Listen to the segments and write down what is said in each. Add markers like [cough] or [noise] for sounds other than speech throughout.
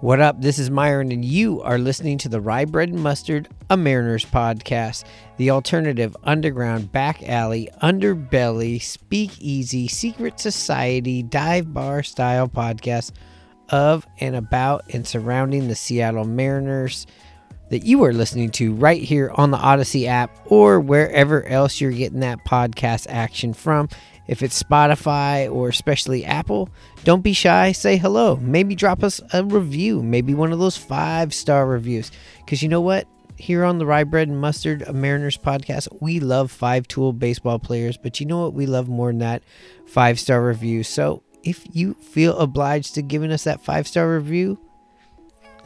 What up? This is Myron, and you are listening to the Rye Bread and Mustard, a Mariners podcast, the alternative underground back alley, underbelly, speakeasy, secret society, dive bar style podcast of and about and surrounding the Seattle Mariners that you are listening to right here on the Audacy app or wherever else you're getting that podcast action from. If it's Spotify or especially Apple, don't be shy. Say hello. Maybe drop us a review. Maybe one of those five star reviews. Because you know what? Here on the Rye Bread and Mustard a Mariners podcast, we love five tool baseball players. But you know what? We love more than that five star review. So if you feel obliged to giving us that five star review,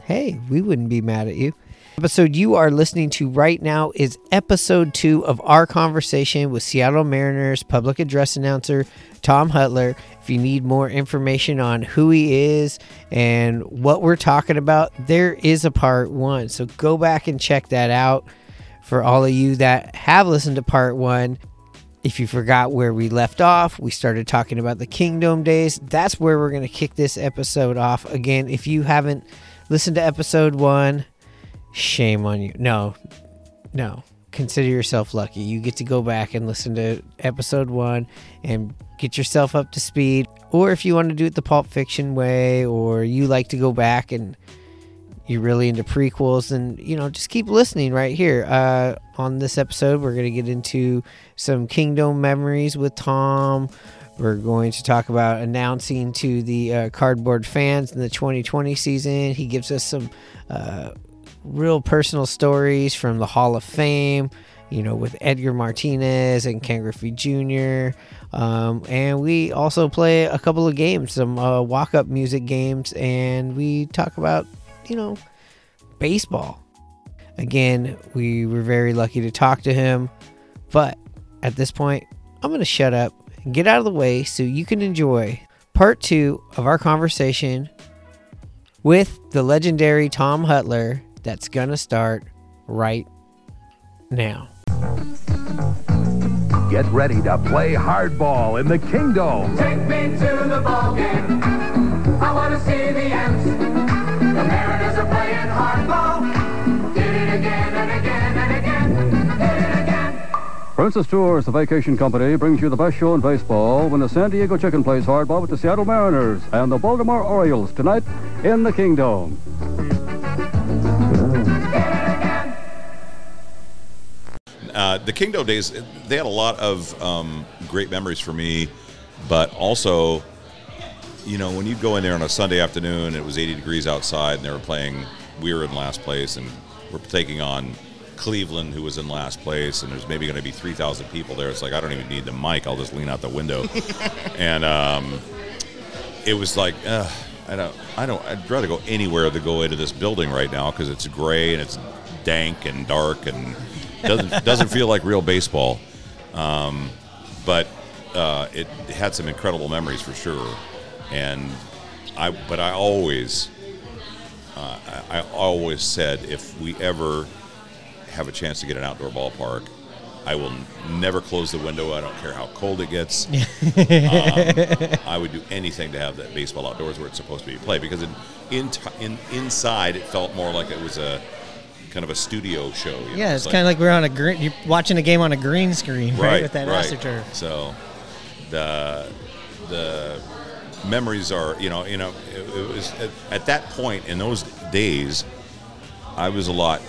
hey, we wouldn't be mad at you. Episode you are listening to right now is episode two of our conversation with Seattle Mariners public address announcer Tom Hutyler. If you need more information on who he is and what we're talking about, there is a part one. So go back and check that out for all of you that have listened to part one. If you forgot where we left off, we started talking about the Kingdome days. That's where we're going to kick this episode off. Again, if you haven't listened to episode one, shame on you. No, no. Consider yourself lucky. You get to go back and listen to episode one and get yourself up to speed. Or if you want to do it the Pulp Fiction way, or you like to go back and you're really into prequels, and you know, just keep listening right here. Uh, on this episode, we're going to get into some Kingdome memories with Tom. We're going to talk about announcing to the uh, cardboard fans in the 2020 season. He gives us some uh, real personal stories from the Hall of Fame, you know, with Edgar Martinez and Ken Griffey Jr. Um, and we also play a couple of games, some uh, walk up music games, and we talk about, you know, baseball. Again, we were very lucky to talk to him, but at this point, I'm going to shut up and get out of the way so you can enjoy part two of our conversation with the legendary Tom Hutyler that's going to start right now. Get ready to play hardball in the Kingdome. Take me to the ball game. I want to see the Ants. The Mariners are playing hardball. Did it again and again and again. Did it again. Princess Tours, the vacation company, brings you the best show in baseball when the San Diego Chicken plays hardball with the Seattle Mariners and the Baltimore Orioles tonight in the Kingdome. Uh, the Kingdome days, they had a lot of um, great memories for me, but also, you know, when you go in there on a Sunday afternoon, it was 80 degrees outside, and they were playing, we were in last place, and we're taking on Cleveland, who was in last place, and there's maybe going to be 3,000 people there. It's like, I don't even need the mic, I'll just lean out the window. [laughs] and um, it was like, uh, I don't, I don't, I'd rather go anywhere than go into this building right now because it's gray and it's dank and dark and doesn't doesn't feel like real baseball. Um, but uh, it had some incredible memories for sure. And I, but I always, uh, I, I always said if we ever have a chance to get an outdoor ballpark, I will never close the window. I don't care how cold it gets. [laughs] um, I would do anything to have that baseball outdoors where it's supposed to be played because in, in, in inside it felt more like it was a kind of a studio show. you know? Yeah, it's kind of like we're on a green. You're watching a game on a green screen, right? right with that right. AstroTurf. So the the memories are you know you know it, it was at, at that point in those days, I was a lot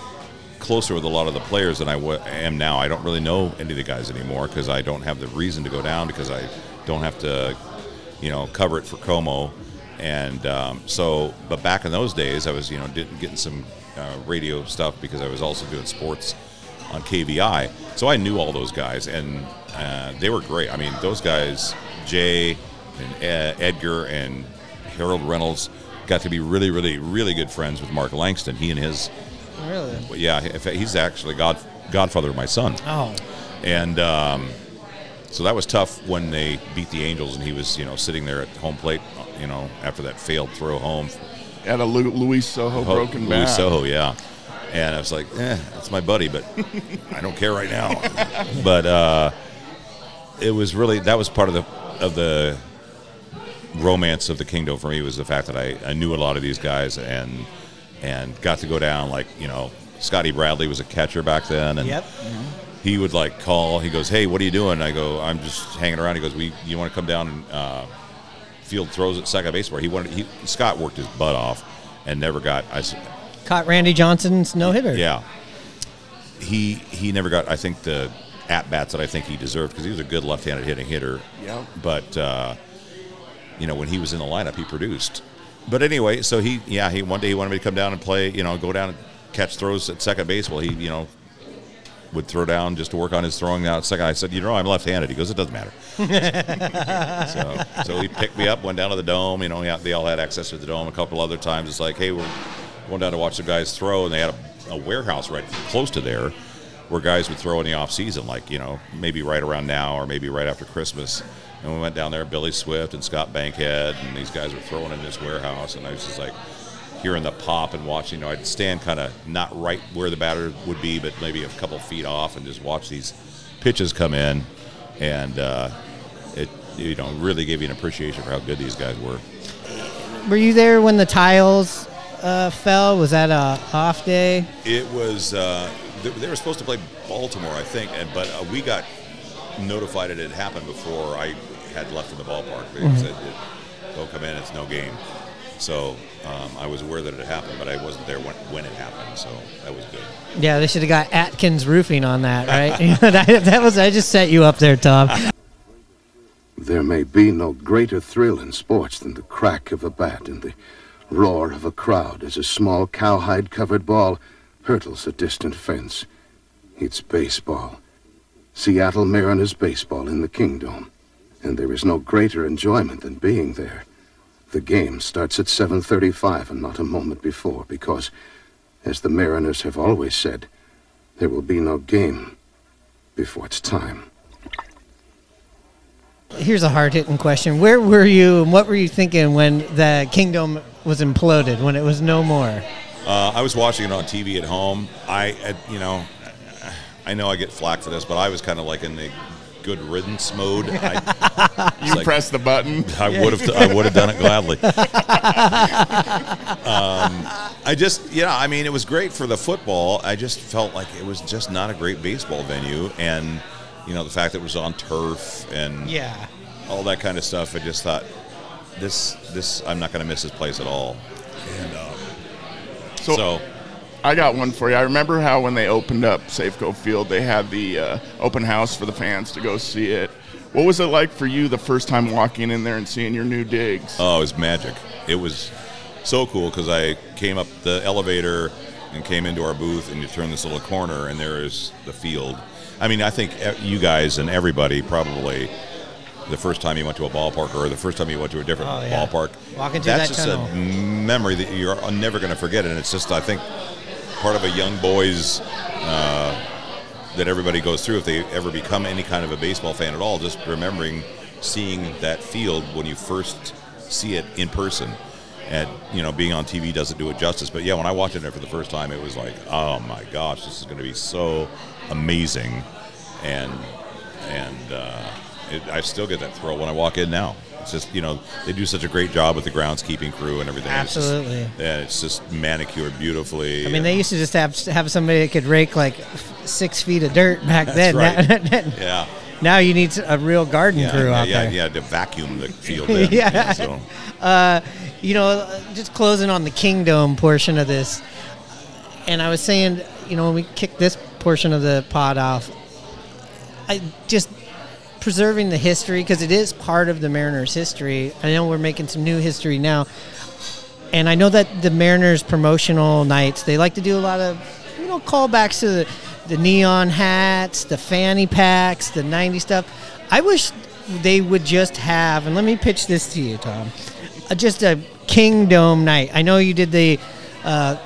closer with a lot of the players than I w- am now. I don't really know any of the guys anymore because I don't have the reason to go down because I don't have to you know cover it for KOMO. And um, so, but back in those days, I was, you know, getting some uh, radio stuff because I was also doing sports on KVI. So I knew all those guys, and uh, they were great. I mean, those guys, Jay and Ed, Edgar and Harold Reynolds, got to be really, really, really good friends with Mark Langston. He and his, Really? yeah, he's actually god, godfather of my son. Oh, And um, so that was tough when they beat the Angels, and he was, you know, sitting there at home plate, you know, after that failed throw home Had a Lu- Luis Sojo Ho- broken Louis back. Sojo, yeah. And I was like, eh, that's my buddy, but I don't care right now. but uh, it was really that was part of the of the romance of the Kingdome for me was the fact that I, I knew a lot of these guys and and got to go down like you know Scotty Bradley was a catcher back then and Yep. he would like call. He goes, "Hey, what are you doing?" I go, "I'm just hanging around." He goes, "We, you want to come down and uh, field throws at second base?" Where he wanted, he Scott worked his butt off and never got. I, Caught Randy Johnson's no hitter. yeah, he he never got. I think the at bats that I think he deserved because he was a good left-handed hitting hitter. Yep. But uh, you know, when he was in the lineup, he produced. But anyway, so he yeah he one day he wanted me to come down and play. You know, go down and catch throws at second base. Well, he you know would throw down just to work on his throwing out second. I said, you know, I'm left-handed. He goes, it doesn't matter. [laughs] so, so he picked me up, went down to the dome. You know, yeah, they all had access to the dome. A couple other times, it's like, hey, we're going down to watch the guys throw, and they had a, a warehouse right close to there, where guys would throw in the off season, like you know, maybe right around now or maybe right after Christmas. And we went down there, Billy Swift and Scott Bankhead, and these guys were throwing in this warehouse, and I was just like hearing the pop and watching. You know, I'd stand kind of not right where the batter would be, but maybe a couple feet off, and just watch these pitches come in, and uh, it you know really gave you an appreciation for how good these guys were. Were you there when the tiles uh, fell? Was that a off day? It was uh, they, they were supposed to play Baltimore, I think, and but uh, we got notified it had happened before I had left the ballpark. They said, "Don't come in; it's no game." So um, I was aware that it had happened, but I wasn't there when, when it happened. So that was good. Yeah, they should have got Atkins Roofing on that, right? [laughs] [laughs] that, that was I just set you up there, Tom. There may be no greater thrill in sports than the crack of a bat and the roar of a crowd as a small cowhide covered ball hurtles a distant fence. It's baseball. Seattle Mariners baseball in the Kingdome. And there is no greater enjoyment than being there. The game starts at 7:35 and not a moment before because as the Mariners have always said, there will be no game before it's time. Here's a hard hitting question. Where were you and what were you thinking when the Kingdome was imploded, when it was no more? Uh, I was watching it on TV at home. I, had, you know, I know I get flack for this, but I was kind of like in the good riddance mode. I, [laughs] You like- press the button. I would have. I would have done it gladly. [laughs] um, I just, yeah. I mean, it was great for the football. I just felt like it was just not a great baseball venue, and you know, the fact that it was on turf and Yeah. all that kind of stuff. I just thought, this, this, I'm not going to miss this place at all. And um, So, so, I got one for you. I remember how when they opened up Safeco Field, they had the uh, open house for the fans to go see it. What was it like for you the first time walking in there and seeing your new digs? Oh, it was magic. It was so cool because I came up the elevator and came into our booth, and you turn this little corner, and there is the field. I mean, I think e- you guys and everybody probably the first time you went to a ballpark or the first time you went to a different Oh, yeah. ballpark. Walking through that's that just tunnel. a memory that you're never going to forget, and it's just I think part of a young boy's uh, that everybody goes through if they ever become any kind of a baseball fan at all. Just remembering seeing that field when you first see it in person. And you know, being on TV doesn't do it justice. But yeah, when I watched it for the first time, it was like, oh my gosh, this is going to be so amazing, and and uh, it, I still get that thrill when I walk in now. It's just you know they do such a great job with the groundskeeping crew and everything. It's just- Absolutely. yeah, it's just manicured beautifully. I mean, they used to just have have somebody that could rake like six feet of dirt back then. right. [laughs] Now, [laughs] yeah. now you need a real garden Yeah, crew yeah, out yeah, there. yeah, yeah, to vacuum the [laughs] field. In, Yeah. So, you know, uh, just closing on the Kingdome portion of this, and I was saying, you know, when we kick this portion of the pod off, I just preserving the history because it is part of the Mariners' history. I know we're making some new history now, and I know that the Mariners promotional nights they like to do a lot of, you know, callbacks to the, the neon hats, the fanny packs, the '90s stuff. I wish they would just have, and let me pitch this to you, Tom, uh, just a Kingdome night. I know you did the. Uh,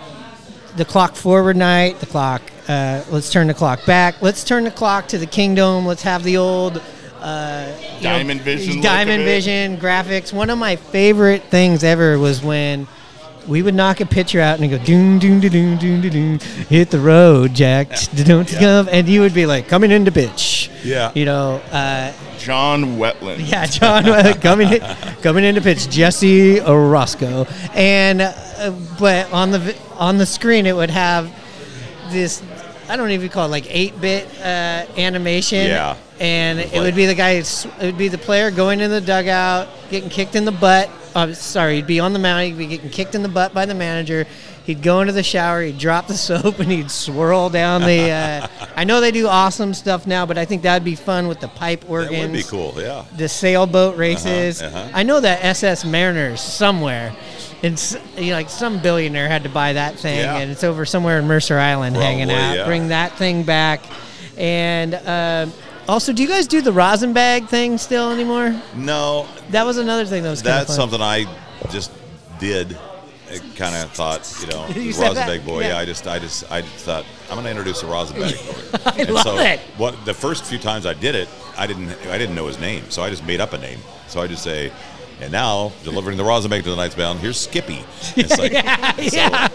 the clock forward night, the clock. Uh, let's turn the clock back. Let's turn the clock to the Kingdome. Let's have the old uh, Diamond Vision Diamond. Vision graphics. One of my favorite things ever was when we would knock a pitcher out and go doon doon doon doon doon, doon hit the road, Jack. [laughs] Don't come, and you would be like coming into pitch. Yeah. You know, uh, John Wetteland. yeah, John [laughs] coming in, coming into pitch, Jesse Orosco, and uh, but on the on the screen it would have this. I don't even call it like eight bit uh, animation. Yeah. And it like- would be the guy. It would be the player going in the dugout, getting kicked in the butt. Uh, sorry, he'd be on the mound. He'd be getting kicked in the butt by the manager. He'd go into the shower. He'd drop the [laughs] soap and he'd swirl down the. Uh, [laughs] I know they do awesome stuff now, but I think that'd be fun with the pipe That organs would be cool. Yeah. the sailboat races. uh-huh. I know that SS Mariners somewhere. It's you know, like some billionaire had to buy that thing, Yeah. and it's over somewhere in Mercer Island hanging out. yeah. Bring that thing back, and uh, also, do you guys do the rosin bag thing still anymore? No, That was another thing that was that's something I just did. Kind of thought, you know, [laughs] You that? rosin bag boy. Yeah. Yeah. I just, I just, I just thought I'm going to introduce a rosin bag [laughs] boy. I and love so it. What the first few times I did it, I didn't, I didn't know his name, so I just made up a name. So I just say, and now delivering the rosin bag to the Knights Bound. Here's Skippy. [laughs] It's like, yeah,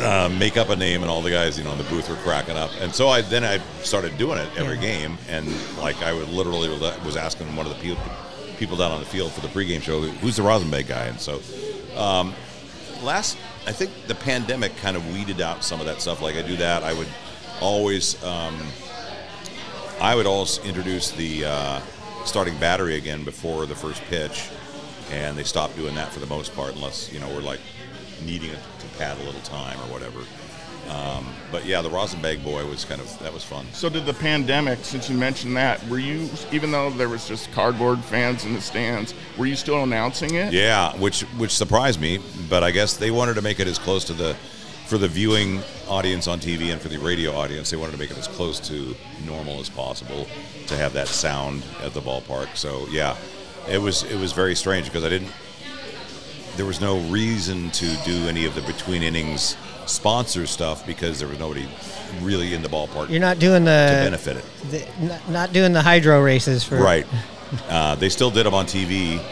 uh, make up a name, and all the guys, you know, in the booth were cracking up. And so I then I started doing it every game, and like I would literally was asking one of the people people down on the field for the pregame show, who's the rosin bag guy? And so um, last, I think the pandemic kind of weeded out some of that stuff. Like I do that, I would always, um, I would always introduce the uh, starting battery again before the first pitch, and they stopped doing that for the most part, unless you know we're like needing it to pad a little time or whatever. Um, but yeah, the rosin bag boy was kind of that was fun. So did the pandemic, since you mentioned that, were you, even though there was just cardboard fans in the stands, were you still announcing it? Yeah, which which surprised me, but I guess they wanted to make it as close to the for the viewing audience on TV and for the radio audience, they wanted to make it as close to normal as possible to have that sound at the ballpark. So yeah, it was it was very strange because I didn't. There was no reason to do any of the between innings sponsor stuff because there was nobody really in the ballpark you're not doing the to benefit it. the not doing the hydro races for Right. Uh, they still did them on TV,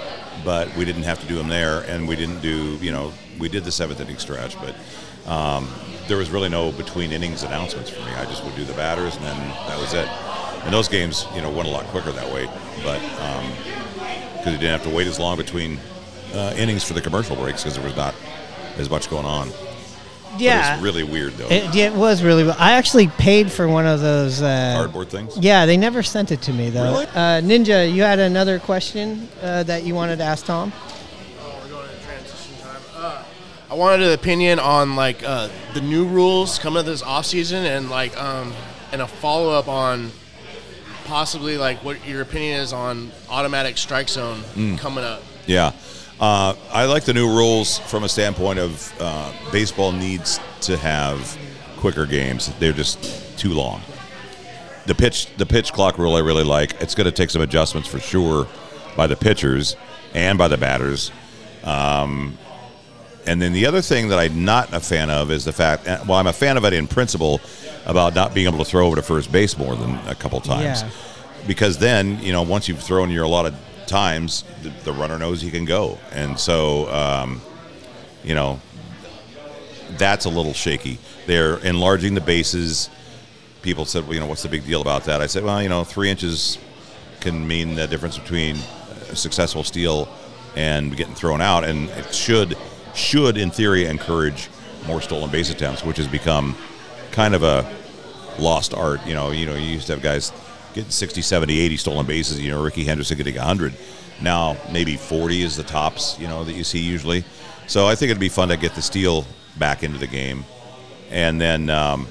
but we didn't have to do them there, and we didn't do, you know, we did the seventh inning stretch, but um, there was really no between innings announcements for me. I just would do the batters, and then that was it. And those games, you know, went a lot quicker that way, but because you didn't have to wait as long between uh, innings for the commercial breaks because there was not as much going on. Yeah, it's really weird though. it, it was really. I actually paid for one of those uh, Cardboard things. Yeah, they never sent it to me though. Really? Uh, Ninja, you had another question uh, that you wanted to ask Tom. I wanted an opinion on like uh, the new rules coming up this off season, and like um, and a follow up on possibly like what your opinion is on automatic strike zone Mm. coming up. Yeah. Uh, I like the new rules from a standpoint of uh, baseball needs to have quicker games. They're just too long. The pitch, the pitch clock rule, I really like. It's going to take some adjustments for sure by the pitchers and by the batters. Um, and then the other thing that I'm not a fan of is the fact. uh, Well, I'm a fan of it in principle about not being able to throw over to first base more than a couple times Yeah. because then you know once you've thrown your lot of times, the, the runner knows he can go, and so um, you know that's a little shaky. They're enlarging the bases. People said, well, you know, what's the big deal about that? I said, well, you know, three inches can mean the difference between a successful steal and getting thrown out, and it should should in theory encourage more stolen base attempts, which has become kind of a lost art. You know, you know, you used to have guys getting 60, 70, 80 stolen bases. You know, Rickey Henderson getting 100. Now maybe 40 is the tops. You know that you see usually. So I think it'd be fun to get the steal back into the game, and then. Um,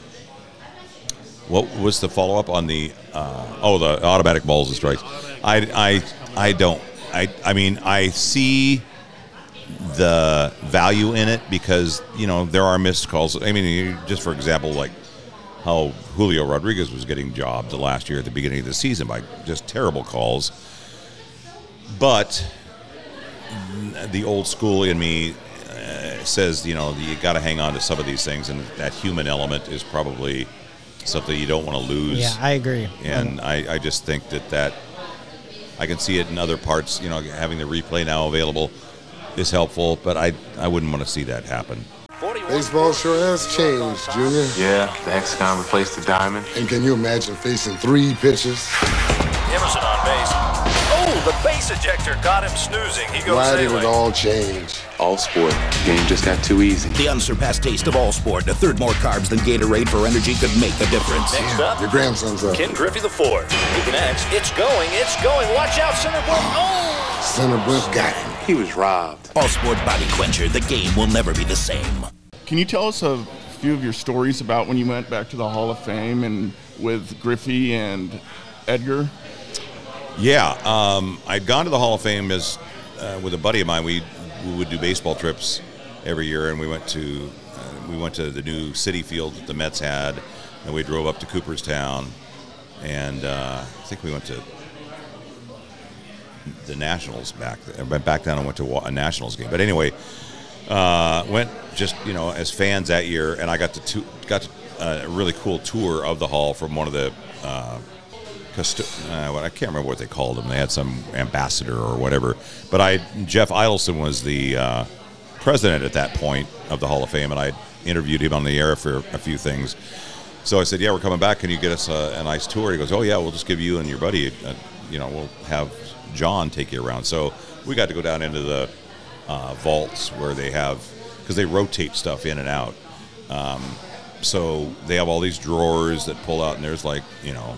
what was the follow up on the? Uh, oh, the automatic balls and strikes. I, I, I don't. I, I mean, I see the value in it because you know there are missed calls. I mean, just for example, like how Julio Rodriguez was getting jobbed the last year at the beginning of the season by just terrible calls. But the old school in me uh, says, you know, you got to hang on to some of these things, and that human element is probably something you don't want to lose. Yeah, I agree. And I, I just think that that I can see it in other parts. You know, having the replay now available, is helpful, but I I wouldn't want to see that happen. Baseball sure has changed, Junior. Yeah, the hexagon replaced the diamond. And can you imagine facing three pitches? Emerson on base. Oh, the base ejector got him snoozing. He goes Why did it all change? All sport. Game just got too easy. The unsurpassed taste of all sport. A third more carbs than Gatorade for energy could make a difference. Next up, Your grandson's up. Ken Griffey the fourth. Next, it's going, it's going. Watch out, center point. Oh! Center Brooks got him. He was robbed. All sport body quencher. The game will never be the same. Can you tell us a few of your stories about when you went back to the Hall of Fame and with Griffey and Edgar? Yeah, um, I'd gone to the Hall of Fame as uh, with a buddy of mine. We we would do baseball trips every year, and we went to uh, we went to the new Citi Field that the Mets had, and we drove up to Cooperstown, and uh, I think we went to the Nationals back. I went back down and went to a Nationals game. But anyway, uh, went just you know as fans that year, and I got to tu- got uh, a really cool tour of the hall from one of the. Uh, custo- uh, I can't remember what they called him. They had some ambassador or whatever. But I Jeff Idelson was the uh, president at that point of the Hall of Fame, and I interviewed him on the air for a few things. So I said, "Yeah, we're coming back. Can you get us a, a nice tour?" He goes, "Oh yeah, we'll just give you and your buddy. uh you know, we'll have John take you around." So we got to go down into the uh, vaults where they have because they rotate stuff in and out. Um, so they have all these drawers that pull out, and there's like you know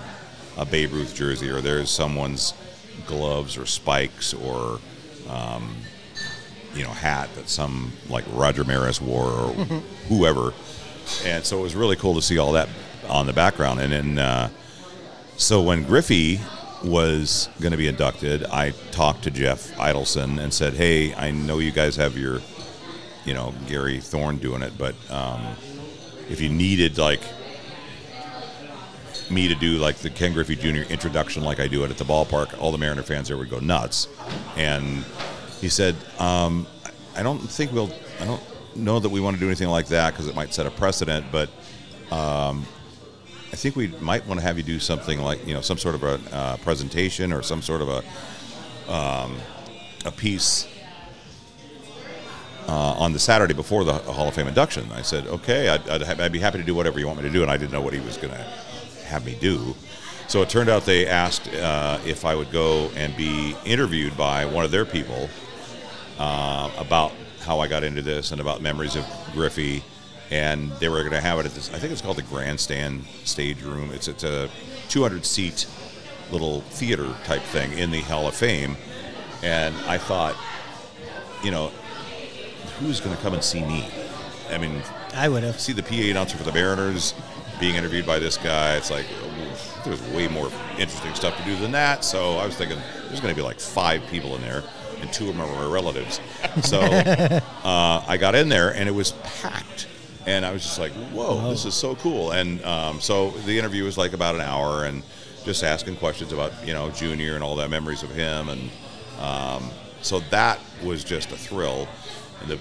a Babe Ruth jersey, or there's someone's gloves or spikes, or um, you know hat that some like Roger Maris wore or [laughs] whoever. And so it was really cool to see all that on the background. And then uh, so when Griffey was going to be inducted, I talked to Jeff Idelson and said, "Hey, I know you guys have your, you know, Gary Thorne doing it, but um, if you needed like me to do like the Ken Griffey Jr. introduction, like I do it at the ballpark, all the Mariner fans there would go nuts." And he said, um, "I don't think we'll. I don't know that we want to do anything like that because it might set a precedent, but." Um, I think we might want to have you do something like you know some sort of a uh, presentation or some sort of a um, a piece uh, on the Saturday before the Hall of Fame induction. I said, okay, I'd, I'd, ha- I'd be happy to do whatever you want me to do, and I didn't know what he was going to have me do. So it turned out they asked uh, if I would go and be interviewed by one of their people uh, about how I got into this and about memories of Griffey and they were going to have it at this. I think it's called the Grandstand Stage Room. It's it's a 200 seat little theater type thing in the Hall of Fame, and I thought, you know, who's going to come and see me? I mean, I would have. see the PA announcer for the Mariners being interviewed by this guy. It's like there's way more interesting stuff to do than that. So I was thinking there's going to be like five people in there, and two of them are my relatives. So [laughs] uh, I got in there, and it was packed. And I was just like, "Whoa, this is so cool!" And um, so the interview was like about an hour, and just asking questions about you know Junior and all that memories of him, and um, so that was just a thrill. And the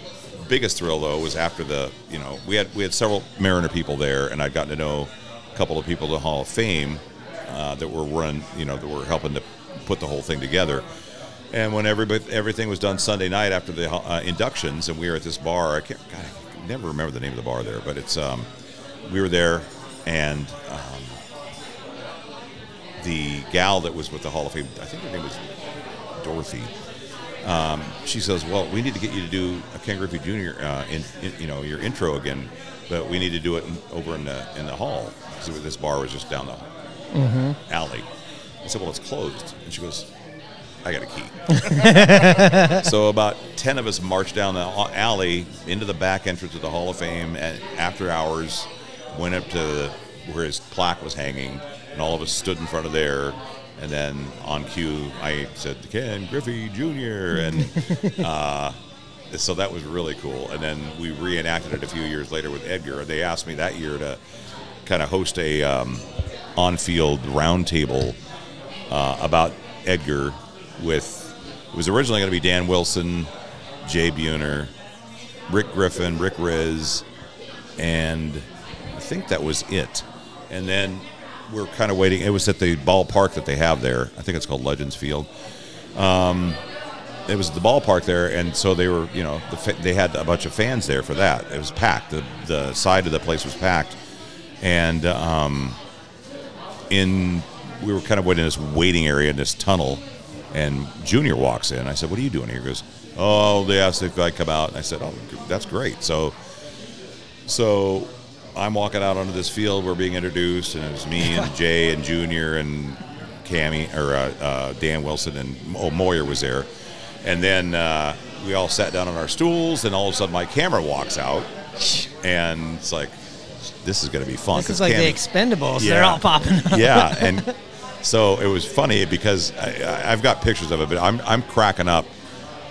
biggest thrill though was after the you know we had we had several Mariner people there, and I'd gotten to know a couple of people at the Hall of Fame uh, that were run you know that were helping to put the whole thing together. And when everybody everything was done Sunday night after the uh, inductions, and we were at this bar, I can't God, I never remember the name of the bar there, but it's um, we were there, and um, the gal that was with the Hall of Fame, I think her name was Dorothy. Um, she says, "Well, we need to get you to do a Ken Griffey Jr. Uh, in, in, you know, your intro again, but we need to do it in, over in the in the hall because this bar was just down the Mhm. alley." I said, "Well, it's closed," and she goes, "I got a key." [laughs] so about ten of us marched down the alley into the back entrance of the Hall of Fame, and after hours, went up to where his plaque was hanging, and all of us stood in front of there. And then on cue, I said, Ken Griffey Jr. And [laughs] uh, so that was really cool. And then we reenacted it a few years later with Edgar. They asked me that year to kind of host a um, on-field roundtable uh, about Edgar. With it was originally going to be Dan Wilson, Jay Buhner, Rick Griffin, Rick Rizzs, and I think that was it. And then we're kind of waiting. It was at the ballpark that they have there. I think it's called Legends Field. Um, it was the ballpark there, and so they were, you know, the, fa- they had a bunch of fans there for that. It was packed. The the side of the place was packed, and um, in we were kind of waiting in this waiting area in this tunnel, and Junior walks in. I said, "What are you doing here?" He goes, "Oh, they asked if I come out." And I said, "Oh, that's great." So, so I'm walking out onto this field. We're being introduced, and it was me and [laughs] Jay and Junior and Cammy or uh, uh, Dan Wilson and oh, Moyer was there, and then uh, we all sat down on our stools, and all of a sudden Mike Cameron walks out, and it's like, this is going to be fun. This is like Cammy- the Expendables. They're all popping up. yeah, [laughs] and so it was funny because I, I've got pictures of it, but I'm I'm cracking up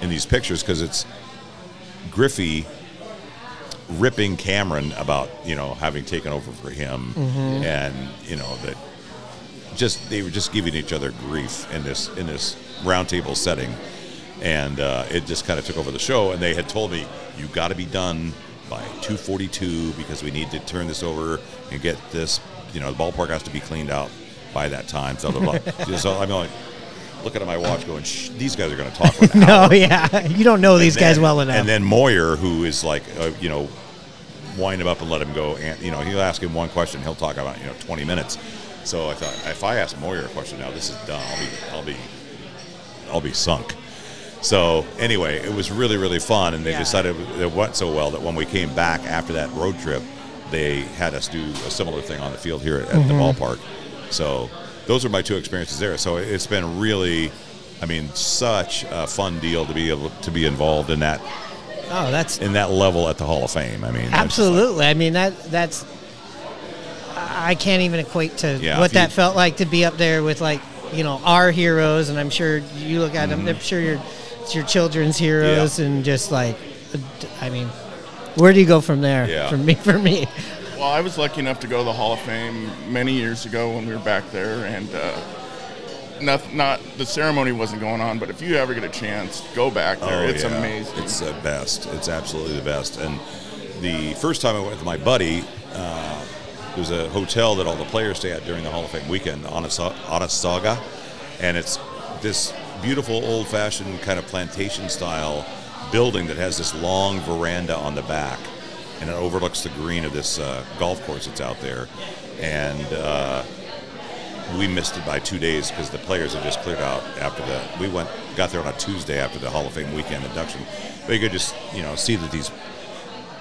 in these pictures because it's Griffey ripping Cameron about you know having taken over for him, Mhm. and you know that just they were just giving each other grief in this in this roundtable setting, and uh, it just kind of took over the show. And they had told me you got to be done by 2:42 because we need to turn this over and get this. You know, the ballpark has to be cleaned out by that time. So, blah, blah, [laughs] so I'm like looking at my watch, going, Shh, "These guys are going to talk." For an [laughs] no, hour." yeah, you don't know these And guys then- well enough. And then Moyer, who is like, uh, you know, wind him up and let him go. And you know, he'll ask him one question, he'll talk about you know 20 minutes. So I thought, if I ask Moyer a question now, this is done. I'll be, I'll be, I'll be sunk. So anyway, it was really, really fun, and they Yeah. decided it went so well that when we came back after that road trip, they had us do a similar thing on the field here at, the Mhm. ballpark. So those are my two experiences there. So it's been really, I mean, such a fun deal to be able to be involved in that oh, that's in that level at the Hall of Fame. I mean, just like- Absolutely. I mean that that's I can't even equate to Yeah, what if you- that felt like to be up there with like you know our heroes, and I'm sure you look at them. Mm-hmm. I'm sure your it's your children's heroes, and just like I mean, where do you go from there? Yeah. For me, for me, Well, I was lucky enough to go to the Hall of Fame many years ago when we were back there, and uh, not not the ceremony wasn't going on. But if you ever get a chance, go back there. Oh, it's yeah. amazing. It's the best. It's absolutely the best. And the first time I went with my buddy, uh, there's a hotel that all the players stay at during the Hall of Fame weekend, Otesaga, and it's this beautiful old-fashioned kind of plantation-style building that has this long veranda on the back, and it overlooks the green of this uh, golf course that's out there, and. Uh, we missed it by two days because the players had just cleared out after the. We went, got there on a Tuesday after the Hall of Fame weekend induction. But you could just, you know, see that these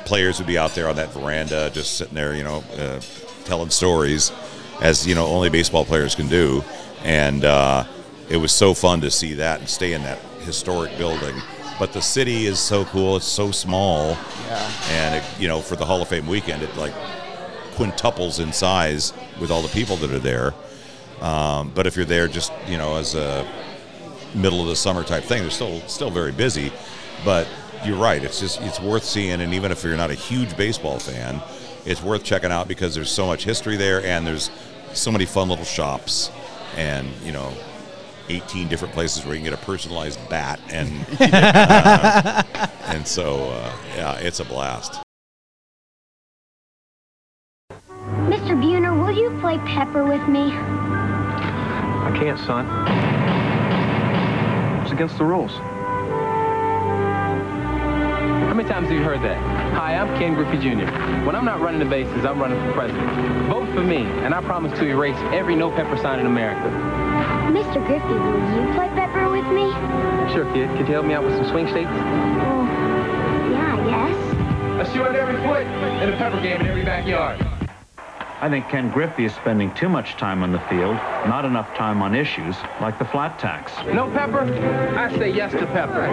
players would be out there on that veranda, just sitting there, you know, uh, telling stories, as you know, only baseball players can do. And uh, it was so fun to see that and stay in that historic building. But the city is so cool; it's so small, Yeah. and it, you know, for the Hall of Fame weekend, it like quintuples in size with all the people that are there. Um, but if you're there just you know as a middle of the summer type thing, they're still still very busy. But you're right; it's just it's worth seeing, and even if you're not a huge baseball fan, it's worth checking out because there's so much history there, and there's so many fun little shops, and you know. 18 different places where you can get a personalized bat and [laughs] uh, and so uh, yeah it's a blast Mr. Buhner, will you play Pepper with me? I can't, son. It's against the rules. How many times have you heard that? Hi, I'm Ken Griffey Jr. When I'm not running the bases, I'm running for president. Vote for me, and I promise to erase every no pepper sign in America. Mr. Griffey, will you play Pepper with me? Sure, kid. Could you help me out with some swing states? Oh, yeah, I guess. A shoe at every foot and a pepper game in every backyard. I think Ken Griffey is spending too much time on the field, not enough time on issues like the flat tax. No pepper? I say yes to pepper.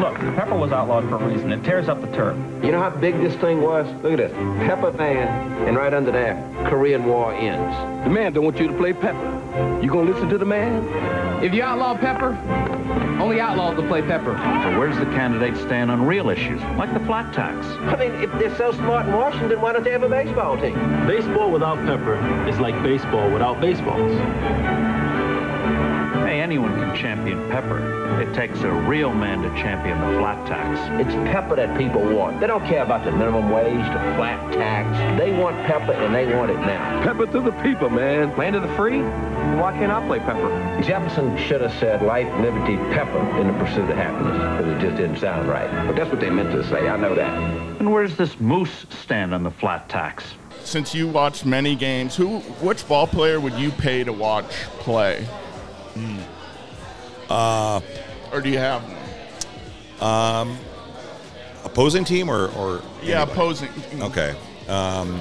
Look, pepper was outlawed for a reason. It tears up the turf. You know how big this thing was? Look at this. Pepper Van, and right under there, Korean War ends. The man don't want you to play pepper. You gonna listen to the man? If you outlaw pepper, only outlaws will play pepper. So where does the candidate stand on real issues like the flat tax? I mean, if they're so smart in Washington, why don't they have a baseball team? Baseball without pepper is like baseball without baseballs. Hey, any anyone can champion Pepper, it takes a real man to champion the flat tax. It's Pepper that people want. They don't care about the minimum wage, the flat tax. They want Pepper, and they want it now. Pepper to the people, man. Land of the free? Why can't I play Pepper? Jefferson should have said life, liberty, pepper in the pursuit of happiness, because it just didn't sound right. But that's what they meant to say. I know that. And where's this moose stand on the flat tax? Since you watched many games, who, which ball player would you pay to watch play? Uh, Or do you have one? um, opposing team or, or Yeah, anybody? opposing. Okay. Um,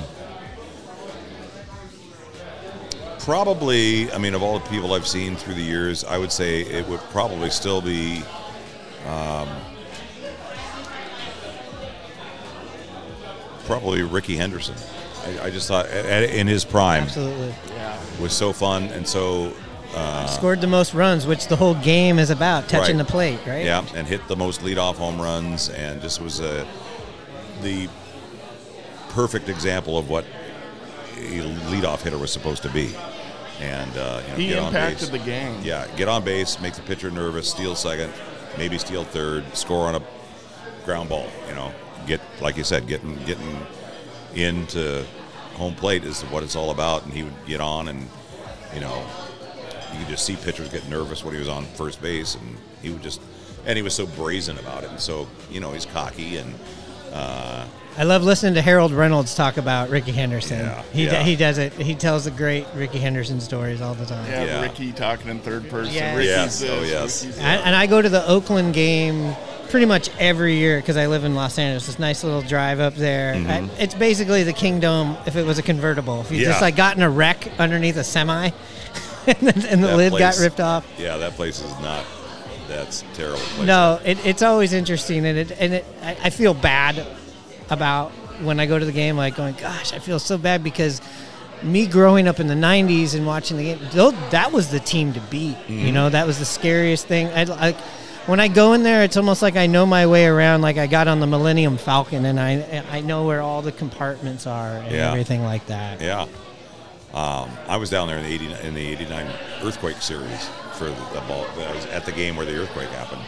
probably, I mean, of all the people I've seen through the years, I would say it would probably still be. Um, probably Rickey Henderson. I, I just thought at, at- in his prime Absolutely. Yeah, was so fun and so. Uh, Scored the most runs, which the whole game is about, touching Right. the plate, right? Yeah, and hit the most leadoff home runs, and just was a, the perfect example of what a leadoff hitter was supposed to be. And uh, you know, He get on impacted base. the game. Yeah, get on base, make the pitcher nervous, steal second, maybe steal third, score on a ground ball. You know, get like you said, getting getting into home plate is what it's all about. And he would get on, and you know, you could just see pitchers get nervous when he was on first base, and he would just, and he was so brazen about it, and so you know he's cocky and. Uh, I love listening to Harold Reynolds talk about Rickey Henderson. Yeah, he, yeah. he does it. He tells the great Rickey Henderson stories all the time. Yeah, Yeah. Ricky talking in third person. Yes. Ricky's Yes. this, Oh, yes. Ricky's And, and I go to the Oakland game pretty much every year because I live in Los Angeles. This nice little drive up there. I- it's basically the Kingdome if it was a convertible. If you Mm-hmm. Yeah. just like got in a wreck underneath a semi, [laughs] and, then- and the lid got ripped off. Yeah, that place is not. That's a terrible. Place. No, it, it's always interesting, and it and it, I, I feel bad about when I go to the game, like going, gosh, I feel so bad because me growing up in the '90s and watching the game, that was the team to beat. You Mhm. know, that was the scariest thing. I like when I go in there, it's almost like I know my way around. Like I got on the Millennium Falcon, and I I know where all the compartments are and Yeah. everything like that. Yeah. Um, I was down there in the 80, in the 89 earthquake series for the, the ball. I was at the game where the earthquake happened.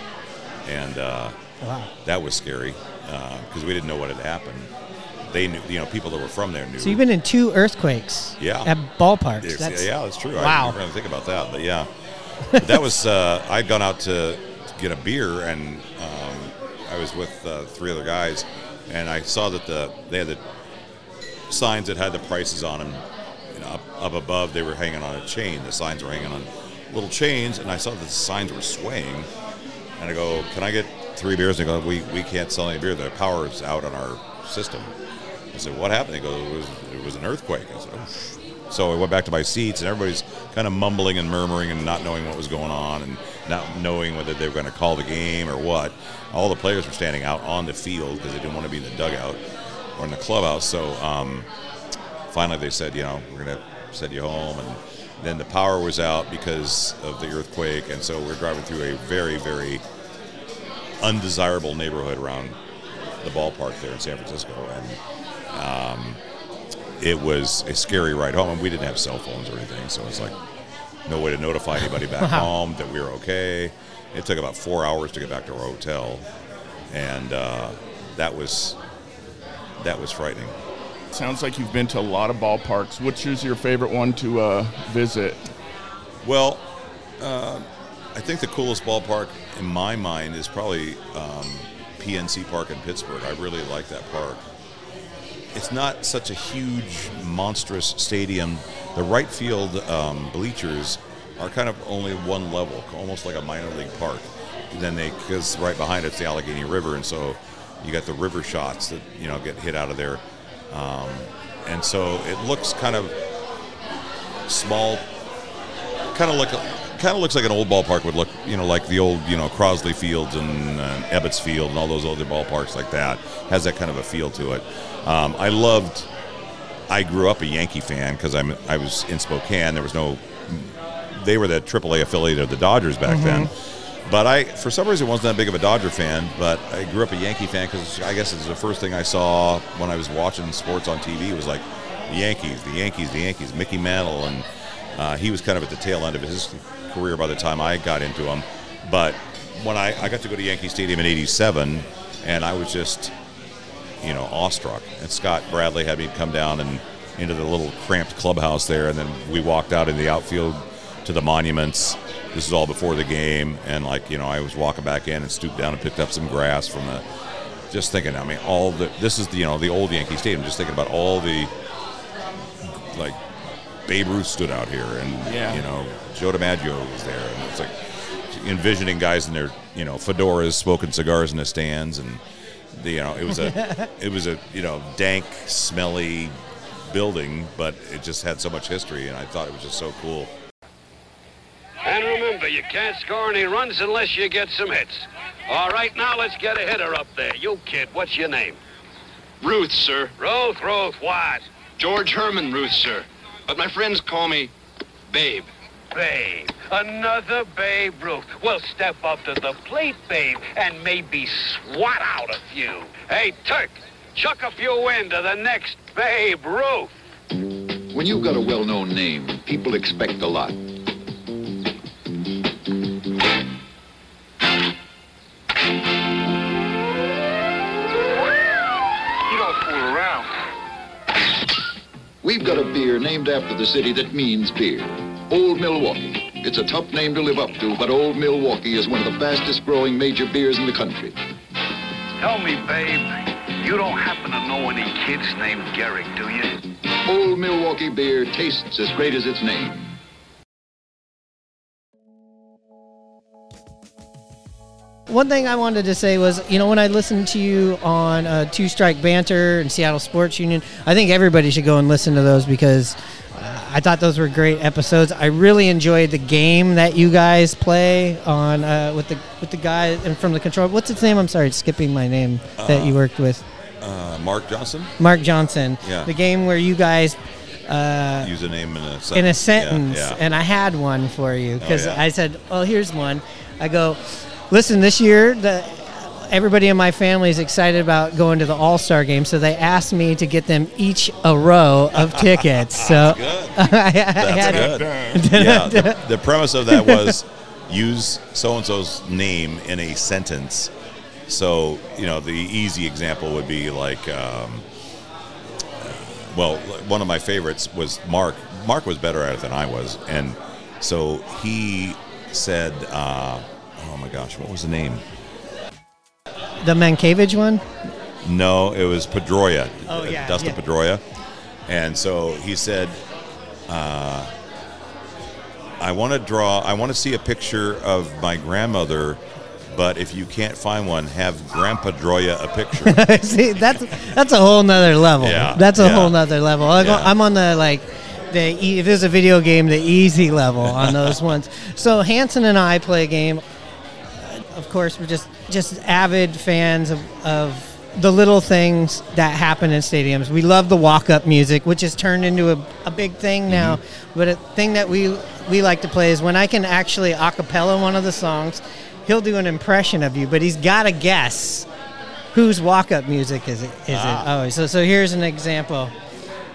And uh, Wow. that was scary because we didn't know what had happened. They knew, you know, people that were from there knew. So you've been in two earthquakes. Yeah. At ballparks. That's, yeah, that's true. I Wow. didn't really think about that, but yeah, but that was. Uh, I'd gone out to get a beer, and um, I was with uh, three other guys, and I saw that the they had the signs that had the prices on them. Up, up above, they were hanging on a chain. The signs were hanging on little chains, and I saw that the signs were swaying. And I go, "Can I get three beers?" And they go, "We we can't sell any beer. The power's out on our system." I said, "What happened?" They go, "It was it was an earthquake." I said, "Oh." So I went back to my seats, and everybody's kind of mumbling and murmuring and not knowing what was going on and not knowing whether they were going to call the game or what. All the players were standing out on the field because they didn't want to be in the dugout or in the clubhouse. So um, finally, they said, "You know, we're going to send you home." And then the power was out because of the earthquake, and so we're driving through a very, very undesirable neighborhood around the ballpark there in San Francisco, and um, it was a scary ride home. And we didn't have cell phones or anything, so it's like no way to notify anybody back Wow. [laughs] home that we were okay. It took about four hours to get back to our hotel, and uh, that was that was frightening. Sounds like you've been to a lot of ballparks. Which is your favorite one to uh, visit? Well, uh, I think the coolest ballpark in my mind is probably um, PNC Park in Pittsburgh. I really like that park. It's not such a huge, monstrous stadium. The right field um, bleachers are kind of only one level, almost like a minor league park. Then they, because right behind it's the Allegheny River, and so you got the river shots that you know get hit out of there, um, and so it looks kind of small kind of look kind of looks like an old ballpark would look you know like the old you know Crosley Fields and uh, Ebbets Field and all those other ballparks like that. Has that kind of a feel to it. Um, I loved I grew up a Yankee fan because I'm I was in Spokane. There was no they were the AAA affiliate of the Dodgers back then but I for some reason wasn't that big of a Dodger fan but I grew up a Yankee fan because I guess it's the first thing I saw when I was watching sports on TV was like the Yankees the Yankees the Yankees Mickey Mantle and uh, he was kind of at the tail end of his career by the time I got into them. But when I, I got to go to Yankee Stadium in '87, and I was just, you know, awestruck. And Scott Bradley had me come down and into the little cramped clubhouse there, and then we walked out in the outfield to the monuments. This is all before the game, and like you know, I was walking back in and stooped down and picked up some grass from the. Just thinking, I mean, all the this is the you know the old Yankee Stadium. Just thinking about all the like Babe Ruth stood out here, and Yeah. you know Joe DiMaggio was there, and it's like envisioning guys in their you know fedoras, smoking cigars in the stands, and the, you know it was a [laughs] it was a you know dank, smelly building, but it just had so much history, and I thought it was just so cool. And remember, you can't score any runs unless you get some hits. All right, now let's get a hitter up there. You kid, what's your name? Ruth, sir. Ruth, Ruth, what? George Herman Ruth, sir. But my friends call me Babe. Babe. Another Babe Ruth. Well, step up to the plate, Babe, and maybe swat out a few. Hey, Turk, chuck a few into the next Babe Ruth. When you've got a well-known name, people expect a lot. We've got a beer named after the city that means beer. Old Milwaukee. It's a tough name to live up to, but Old Milwaukee is one of the fastest growing major beers in the country. Tell me, Babe, you don't happen to know any kids named Gehrig, do you? Old Milwaukee beer tastes as great as its name. One thing I wanted to say was, you know, when I listened to you on uh, Two Strike Banter and Seattle Sports Union, I think everybody should go and listen to those because uh, I thought those were great episodes. I really enjoyed the game that you guys play on uh, with the with the guy and from the control. What's its name? I'm sorry, it's skipping my name that you Uh, worked with, Uh, Mark Johnson, Mark Johnson. Yeah. The game where you guys. Uh, use a name in a sentence. in a Yeah, sentence, yeah. and I had one for you because Oh, yeah. I said, "Oh, here's one." I go, "Listen, this year the everybody in my family is excited about going to the All Star game, so they asked me to get them each a row of [laughs] tickets." So [laughs] I, I That's good. [laughs] yeah, the, the premise of that was use so and so's name in a sentence. So you know, the easy example would be like, um, well, one of my favorites was Mark. Mark was better at it than I was, and so he said, uh, "Oh my gosh, what was the name?" the Mankiewicz one. No, it was Pedroia. Oh, yeah, Dustin yeah. Pedroia. And so he said, uh, I want to draw, I want to see a picture of my grandmother, but if you can't find one, have Grandpa Droya a picture. [laughs] See, that's that's a whole nother level. Yeah, That's a yeah. whole nother level. I go, Yeah. I'm on the like the if there's a video game, the easy level on [laughs] those ones. So Hanson and I play a game. Of course, we're just just avid fans of, of the little things that happen in stadiums. We love the walk up music, which has turned into a, a big thing now. But a thing that we we like to play is when I can actually a cappella one of the songs. He'll do an impression of you, but he's got to guess whose walk-up music is it? Is Ah. it? Oh, so so here's an example.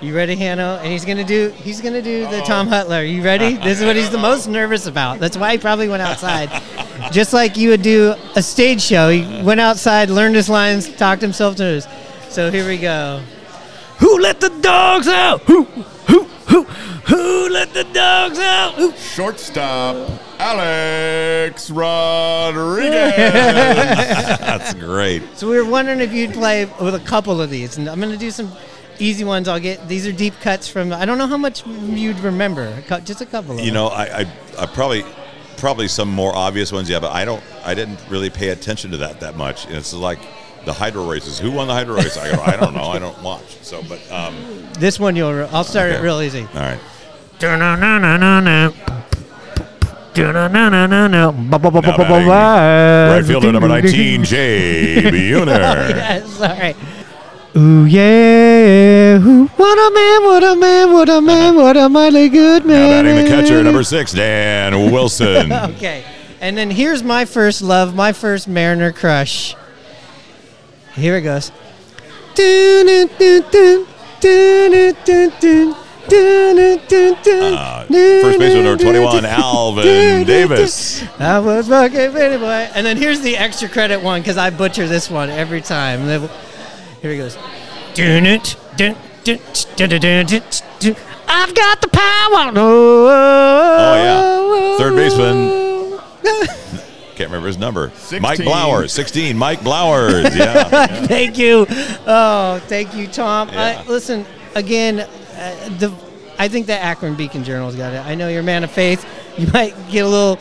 You ready, Hanno? And he's gonna do he's gonna do the Tom oh. Hutyler. You ready? [laughs] This is what he's the most nervous about. That's why he probably went outside. [laughs] Just like you would do a stage show. He went outside, learned his lines, talked himself to his. So here we go. Who let the dogs out? Who who who who let the dogs out? Who? Shortstop, Alex Rodriguez. [laughs] That's great. So we were wondering if you'd play with a couple of these, and I'm going to do some easy ones. I'll get these are deep cuts from. I don't know how much you'd remember. Just a couple of You know, I, I, I probably, probably some more obvious ones, yeah, but I don't, I didn't really pay attention to that that much. And It's like the hydro races. Who won the hydro race? I go, I don't know. I don't watch. So, but, um, This one you'll. I'll start it real easy. All right. Right fielder number 19, Jay Buhner. [laughs] yes, all right. Ooh yeah, Ooh, what a man, what a man, what a man, what a mighty good man. Now batting the catcher, number six, Dan Wilson. [laughs] okay, and then here's my first love, my first Mariner crush. Here it goes. Uh, first baseman number 21, Alvin Davis. I was fucking boy. And then here's the extra credit one because I butcher this one every time. Then- Here he goes. Dun it, dun, dun, dun, dun, dun, dun, dun. I've got the power. Oh, yeah. Third baseman. [laughs] Can't remember his number. Mike 16. Blowers, 16. Mike Blowers. [laughs] Yeah. yeah. thank you. Oh, thank you, Tom. Yeah. I, listen, again, uh, the I think the Akron Beacon Journal's got it. I know you're a man of faith. You might get a little,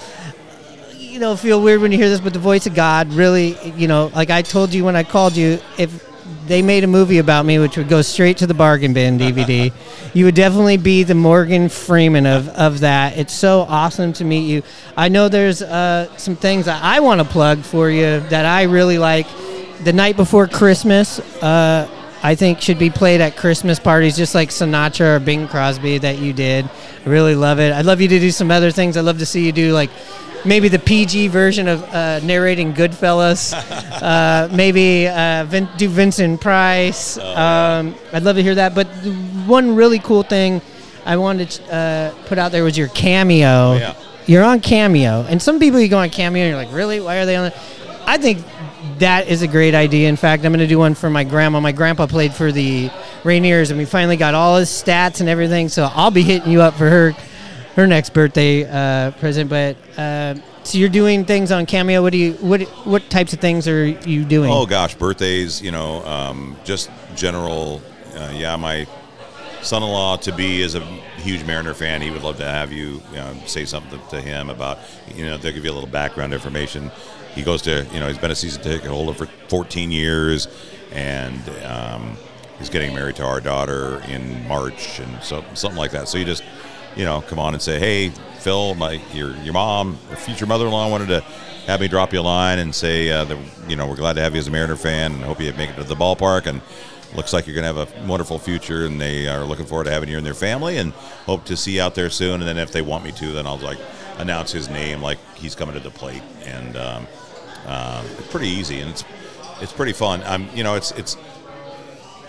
you know, feel weird when you hear this, but the voice of God really, you know, like I told you when I called you, if they made a movie about me, which would go straight to the bargain bin DVD, you would definitely be the Morgan Freeman of, of that. It's so awesome to meet you. I know there's uh, some things I want to plug for you that I really like. The night before Christmas, uh, I think should be played at Christmas parties, just like Sinatra or Bing Crosby that you did. I really love it. I'd love you to do some other things. I'd love to see you do like maybe the PG version of uh, narrating Goodfellas. [laughs] uh, maybe uh, Vin- do Vincent Price. um, I'd love to hear that. But one really cool thing I wanted to uh, put out there was your cameo. yeah. You're on Cameo, and some people you go on Cameo, and you're like, really? Why are they on? it? I think that is a great idea. In fact, I'm going to do one for my grandma. My grandpa played for the Rainiers, and we finally got all his stats and everything. So I'll be hitting you up for her her next birthday uh, present. But uh, so you're doing things on Cameo. What do you what what types of things are you doing? Oh gosh, birthdays, you know, um, just general. Uh, yeah, my son-in-law to be is a huge Mariner fan. He would love to have you, you know, say something to him about, you know, they'll give you a little background information. He goes to, you know, he's been a season ticket holder for 14 years, and um, he's getting married to our daughter in March, and so something like that. So you just, you know, come on and say, hey, Phil, my your your mom, or future mother-in-law wanted to have me drop you a line and say uh, that you know we're glad to have you as a Mariner fan and hope you make it to the ballpark and looks like you're going to have a wonderful future and they are looking forward to having you in their family and hope to see you out there soon. And then if they want me to then I'll like announce his name like he's coming to the plate. And um, um, it's pretty easy and it's it's pretty fun. I'm you know it's it's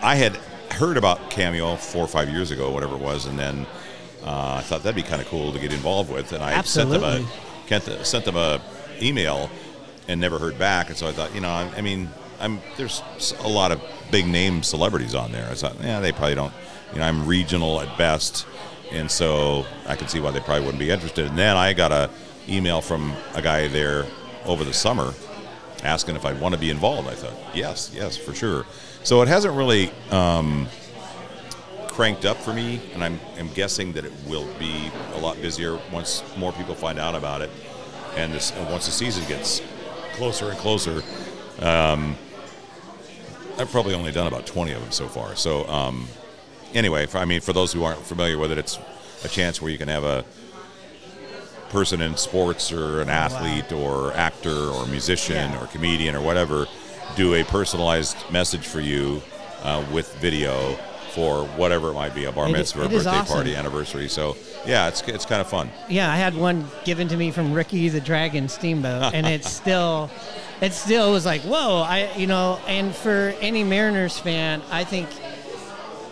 I had heard about Cameo four or five years ago, whatever it was, and then uh, I thought that'd be kind of cool to get involved with, and I sent them a sent, sent them a email and never heard back, and so I thought, you know, I, I mean, I'm there's a lot of big name celebrities on there. I thought, yeah, they probably don't, you know, I'm regional at best, and so I can see why they probably wouldn't be interested. And then I got a email from a guy there over the summer asking if I'd want to be involved. I thought, yes, yes, for sure. So it hasn't really um, cranked up for me, and I'm, I'm guessing that it will be a lot busier once more people find out about it, and, this, once the season gets closer and closer. Um, I've probably only done about 20 of them so far. So um, anyway, for, I mean, for those who aren't familiar with it, it's a chance where you can have a person in sports or an athlete or actor or musician or comedian or whatever do a personalized message for you uh, with video for whatever it might be a bar It- mitzvah, it birthday awesome. party, anniversary. So yeah, it's it's kind of fun. Yeah, I had one given to me from Ricky the Dragon Steamboat, and it's [laughs] still, it still was like, whoa, I, you know, and for any Mariners fan, I think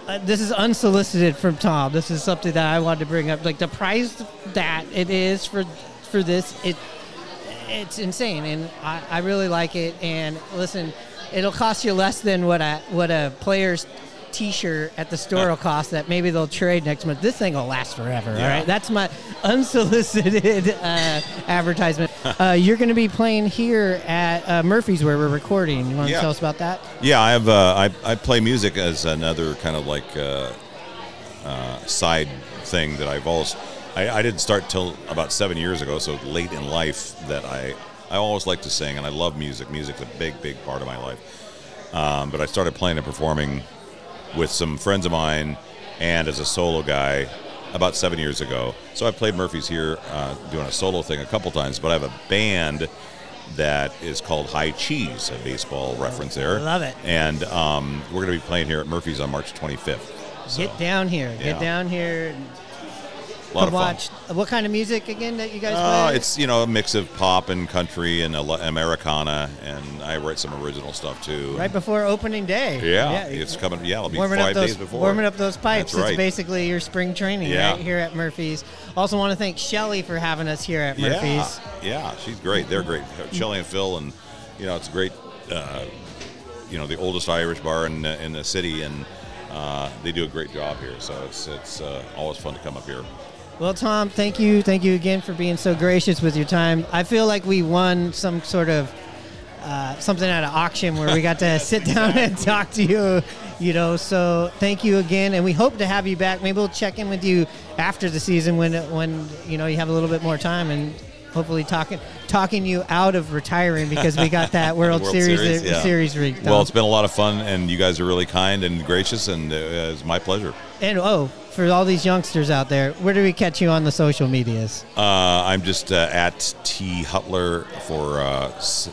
uh, this is unsolicited from Tom. This is something that I wanted to bring up. Like the price that it is for for this, it it's insane, and I, I really like it. And listen, it'll cost you less than what a what a player's T-shirt at the store will cost. That maybe they'll trade next month. This thing will last forever. All Yeah. right, that's my unsolicited [laughs] uh, advertisement. [laughs] uh, you're going to be playing here at uh, Murphy's where we're recording. You want to Yeah. tell us about that? Yeah, I have. Uh, I I play music as another kind of like uh, uh, side thing that I've always. I, I didn't start till about seven years ago, so late in life that I I always like to sing and I love music. Music's a big big part of my life. Um, but I started playing and performing with some friends of mine and as a solo guy about seven years ago. So I played Murphy's here uh, doing a solo thing a couple times, but I have a band that is called High Cheese, a baseball reference there. I Love it. And um, we're going to be playing here at Murphy's on March 25th. So, Get down here. yeah. Get down here. Lot of fun. What kind of music again that you guys Uh, play? it's you know a mix of pop and country and Americana, and I write some original stuff too. right before opening day. Yeah, it's coming. Yeah, it'll be warming five up those, days before. Warming up those pipes. That's right. It's basically your spring training Yeah. right here at Murphy's. Also want to thank Shelly for having us here at Murphy's. yeah, she's great. They're great. Shelly and Phil, and you know it's great. Uh, you know the oldest Irish bar in the, in the city, and uh, they do a great job here. So it's it's uh, always fun to come up here. Well, Tom, thank you, thank you again for being so gracious with your time. I feel like we won some sort of uh, something at an auction where we got to [laughs] sit down and talk to you. You know, so thank you again, and we hope to have you back. Maybe we'll check in with you after the season when when you know you have a little bit more time and. Hopefully, talking talking you out of retiring because we got that [laughs] World, Series yeah. Series. Well, it's been a lot of fun, and you guys are really kind and gracious, and uh, it's my pleasure. and oh, for all these youngsters out there, where do we catch you on the social medias? Uh, I'm just uh, at T Hutyler for uh,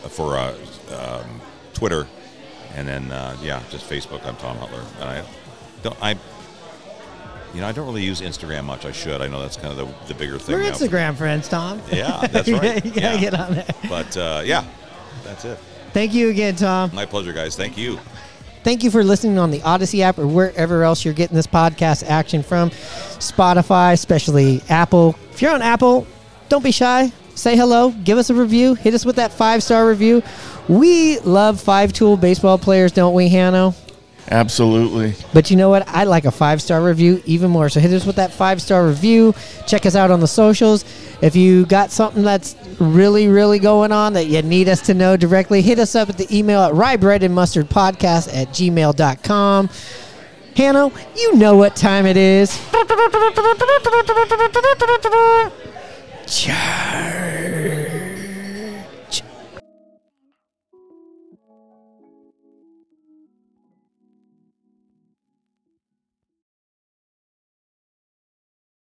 for uh, um, Twitter, and then uh, yeah, just Facebook. I'm Tom Hutyler, and I don't I. You know, I don't really use Instagram much. I should. I know that's kind of the, the bigger thing. We're now. Instagram friends, Tom. Yeah, that's [laughs] right. you gotta Yeah. get on there. But uh, yeah, that's it. Thank you again, Tom. My pleasure, guys. Thank you. Thank you for listening on the Audacy app or wherever else you're getting this podcast action from. Spotify, especially Apple. If you're on Apple, don't be shy. Say hello. Give us a review. Hit us with that five star review. We love five tool baseball players, don't we, Hanno? Absolutely. But you know what? I like a five star review even more. So hit us with that five star review. Check us out on the socials. If you got something that's really, really going on that you need us to know directly, hit us up at the email at rye bread and mustard podcast at gmail.com. Hanno, you know what time it is. [laughs] Ciao.